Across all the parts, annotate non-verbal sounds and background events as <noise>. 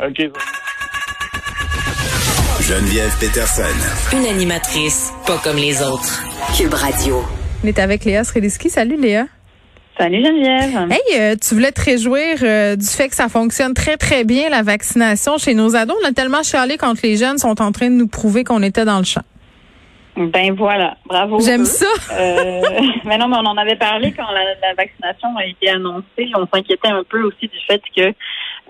OK. Geneviève Peterson. Une animatrice pas comme les autres. Cube Radio. On est avec Léa Srediski. Salut Léa. Salut Geneviève. Hey, euh, tu voulais te réjouir euh, du fait que ça fonctionne très très bien la vaccination chez nos ados. On a tellement chialé quand les jeunes sont en train de nous prouver qu'on était dans le champ. Ben voilà, bravo. J'aime ça. euh, <laughs> mais non, mais on en avait parlé quand la, la vaccination a été annoncée. On s'inquiétait un peu aussi du fait que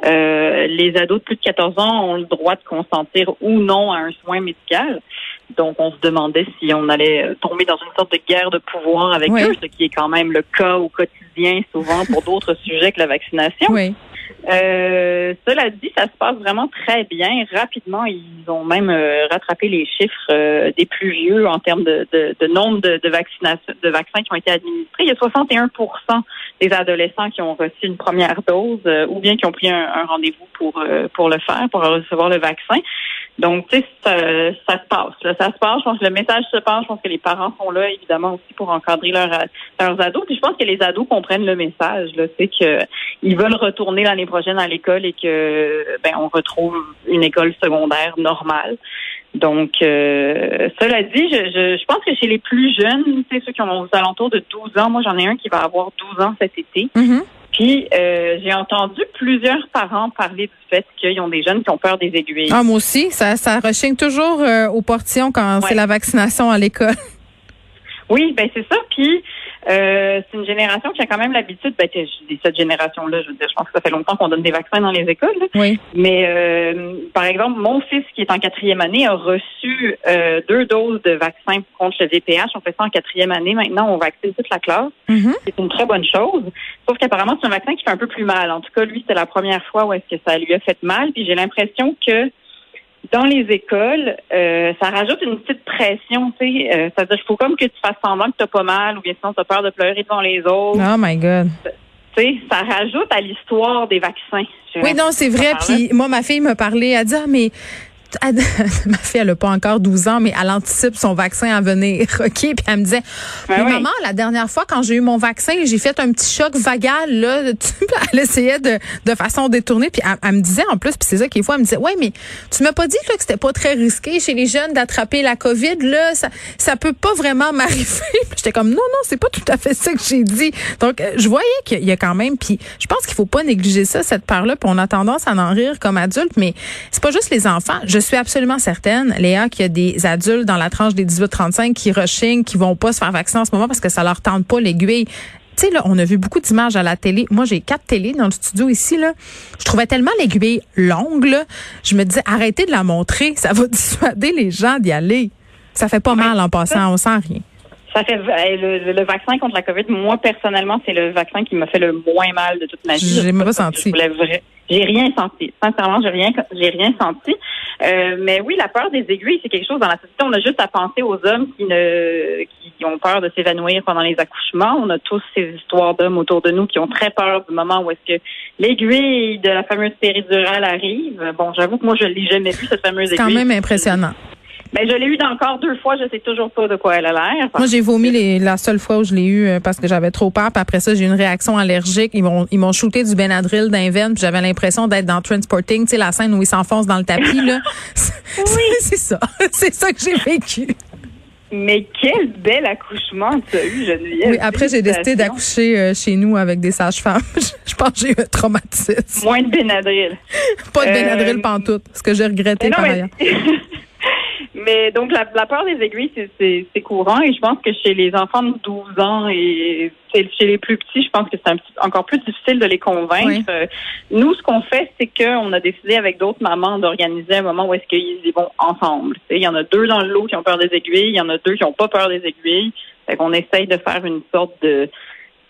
euh, les ados de plus de 14 ans ont le droit de consentir ou non à un soin médical. Donc, on se demandait si on allait tomber dans une sorte de guerre de pouvoir avec Oui. eux, ce qui est quand même le cas au quotidien, souvent pour d'autres <laughs> sujets que la vaccination. Oui. Euh, cela dit, ça se passe vraiment très bien. Rapidement, ils ont même euh, rattrapé les chiffres euh, des plus vieux en termes de, de, de nombre de, vaccinations, de vaccins qui ont été administrés. Il y a 61% des adolescents qui ont reçu une première dose ou bien qui ont pris un, rendez-vous pour pour le faire, pour recevoir le vaccin. Donc, tu sais, ça, ça se passe. ça se passe. Je pense que le message se passe. Je pense que les parents sont là, évidemment, aussi pour encadrer leurs, leurs ados. Puis je pense que les ados comprennent le message. Là, c'est que ils veulent retourner l'année prochaine à l'école et que ben on retrouve une école secondaire normale. Donc, euh, cela dit, je, je, je pense que chez les plus jeunes, c'est ceux qui ont aux alentours de 12 ans, moi j'en ai un qui va avoir 12 ans cet été. Mhm. Puis euh, j'ai entendu plusieurs parents parler du fait qu'ils ont des jeunes qui ont peur des aiguilles. Ah, moi aussi, ça, ça rechigne toujours euh, au portillon quand c'est la vaccination à l'école. Oui, ben c'est ça. Puis euh, c'est une génération qui a quand même l'habitude. Ben, je dis cette génération-là, je veux dire, je pense que ça fait longtemps qu'on donne des vaccins dans les écoles. là. Oui. Mais euh, par exemple, mon fils qui est en quatrième année a reçu euh, deux doses de vaccin contre le VPH. On fait ça en quatrième année. Maintenant, on vaccine toute la classe. Mhm. C'est une très bonne chose. Sauf qu'apparemment, c'est un vaccin qui fait un peu plus mal. En tout cas, lui, c'était la première fois où est-ce que ça lui a fait mal. Puis j'ai l'impression que dans les écoles, euh, ça rajoute une petite pression, tu sais. Euh, C'est-à-dire qu'il faut comme que tu fasses semblant que t'as pas mal ou bien sinon t'as peur de pleurer devant les autres. Oh my God. Tu sais, ça rajoute à l'histoire des vaccins. Oui, non, c'est vrai. Puis moi, ma fille me parlait, elle dit, ah, mais <laughs> ma fille, elle a pas encore 12 ans, mais elle anticipe son vaccin à venir. <laughs> OK? Puis elle me disait, Ben mais oui. maman, la dernière fois, quand j'ai eu mon vaccin, j'ai fait un petit choc vagal, là. <laughs> Tu- elle essayait de, de façon détournée. Puis elle, elle me disait, en plus, puis c'est ça qu'il faut, elle me disait, ouais, mais tu m'as pas dit là, que c'était pas très risqué chez les jeunes d'attraper la COVID, là? Ça, ça peut pas vraiment m'arriver. J'étais comme, non, non, c'est pas tout à fait ça que j'ai dit. Donc, euh, je voyais qu'il y a quand même, puis je pense qu'il faut pas négliger ça, cette part-là, puis on a tendance à en rire comme adulte, mais c'est pas juste les enfants. Je suis absolument certaine, Léa, qu'il y a des adultes dans la tranche des 18-35 qui rechignent, qui vont pas se faire vacciner en ce moment parce que ça leur tente pas l'aiguille. Tu sais, là, on a vu beaucoup d'images à la télé. Moi, j'ai quatre télés dans le studio ici, là. Je trouvais tellement l'aiguille longue, là. Je me disais, arrêtez de la montrer. Ça va <laughs> dissuader les gens d'y aller. Ça fait pas mal en passant. On sent rien. Ça fait le, le vaccin contre la COVID. Moi personnellement, c'est le vaccin qui m'a fait le moins mal de toute ma vie. J'ai pas senti. rien senti. Sincèrement, j'ai rien, j'ai rien senti. Euh, mais oui, la peur des aiguilles, c'est quelque chose dans la société. On a juste à penser aux hommes qui ne, qui ont peur de s'évanouir pendant les accouchements. On a tous ces histoires d'hommes autour de nous qui ont très peur du moment où est-ce que l'aiguille de la fameuse péridurale arrive. Bon, j'avoue que moi, je l'ai jamais vu cette fameuse C'est aiguille. quand même impressionnant. Mais je l'ai eu encore deux fois. Je sais toujours pas de quoi elle a l'air. Moi, j'ai vomi les- la seule fois où je l'ai eu euh, parce que j'avais trop peur. Puis après ça, j'ai eu une réaction allergique. Ils m'ont ils m'ont shooté du Benadryl d'un veine. Puis j'avais l'impression d'être dans Transporting, tu sais, la scène où ils s'enfoncent dans le tapis là. <laughs> <laughs> oui, c'est ça. <laughs> c'est ça que j'ai vécu. Mais quel bel accouchement tu as eu, Geneviève. Oui, après j'ai décidé d'accoucher euh, chez nous avec des sages-femmes. je pense que j'ai eu un traumatisme. Moins de Benadryl. Pas de Euh, Benadryl pantoute, ce que j'ai regretté non, par mais- ailleurs. Mais donc la, la peur des aiguilles, c'est- courant et je pense que chez les enfants de 12 ans et chez les plus petits, je pense que c'est encore plus difficile de les convaincre. Oui. Euh, Nous, ce qu'on fait, c'est qu'on a décidé avec d'autres mamans d'organiser un moment où est-ce qu'ils y vont ensemble. Il y en a deux dans le lot qui ont peur des aiguilles, il y en a deux qui ont pas peur des aiguilles. Fait qu'on essaye de faire une sorte de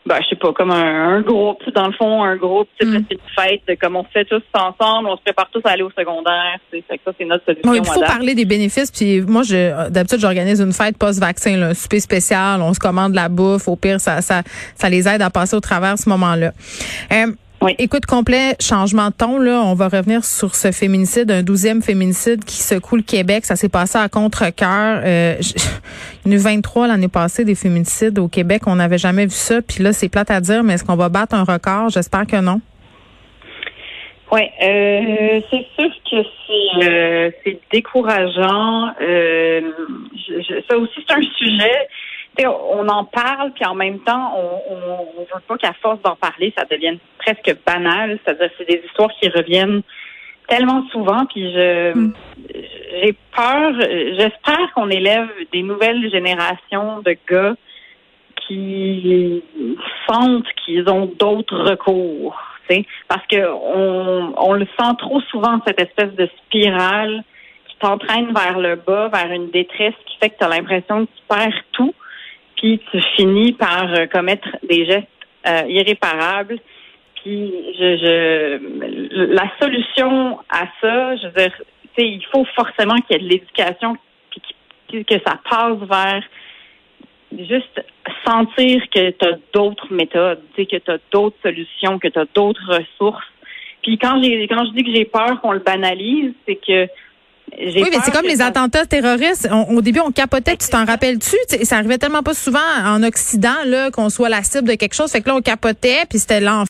ben, je sais pas, comme un, un groupe, dans le fond, un groupe, c'est Mm. une fête, comme on se fait tous ensemble, on se prépare tous à aller au secondaire. C'est fait que ça, c'est notre solution. Bon, il faut parler des bénéfices. Puis moi, je d'habitude, j'organise une fête post-vaccin, un souper spécial. On se commande de la bouffe. Au pire, ça, ça, ça les aide à passer au travers ce moment-là. Euh, Oui. Écoute, complet changement de ton. Là, on va revenir sur ce féminicide, un douzième féminicide qui secoue le Québec. Ça s'est passé à contre-cœur. Euh, <laughs> il y en a eu 23 l'année passée des féminicides au Québec. On n'avait jamais vu ça. Puis là, c'est plate à dire, mais est-ce qu'on va battre un record? J'espère que non. Oui, euh, c'est sûr que c'est euh, c'est décourageant. Euh, je, ça aussi, c'est un sujet. On en parle, puis en même temps, on ne veut pas qu'à force d'en parler, ça devienne presque banal. C'est-à-dire, c'est des histoires qui reviennent tellement souvent, puis je hmm. j'ai peur. J'espère qu'on élève des nouvelles générations de gars qui sentent qu'ils ont d'autres recours parce que on, le sent trop souvent, cette espèce de spirale qui t'entraîne vers le bas, vers une détresse qui fait que tu as l'impression que tu perds tout, puis tu finis par euh, commettre des gestes euh, irréparables. Puis je, je la solution à ça, je veux dire, il faut forcément qu'il y ait de l'éducation, puis que ça passe vers juste sentir que tu as d'autres méthodes, que tu as d'autres solutions, que tu as d'autres ressources. Puis quand j'ai quand je dis que j'ai peur qu'on le banalise, c'est que oui, mais c'est comme les attentats terroristes. au début, on capotait, tu t'en rappelles-tu? Ça arrivait tellement pas souvent en Occident là qu'on soit la cible de quelque chose. Fait que là, on capotait, puis c'était l'enfant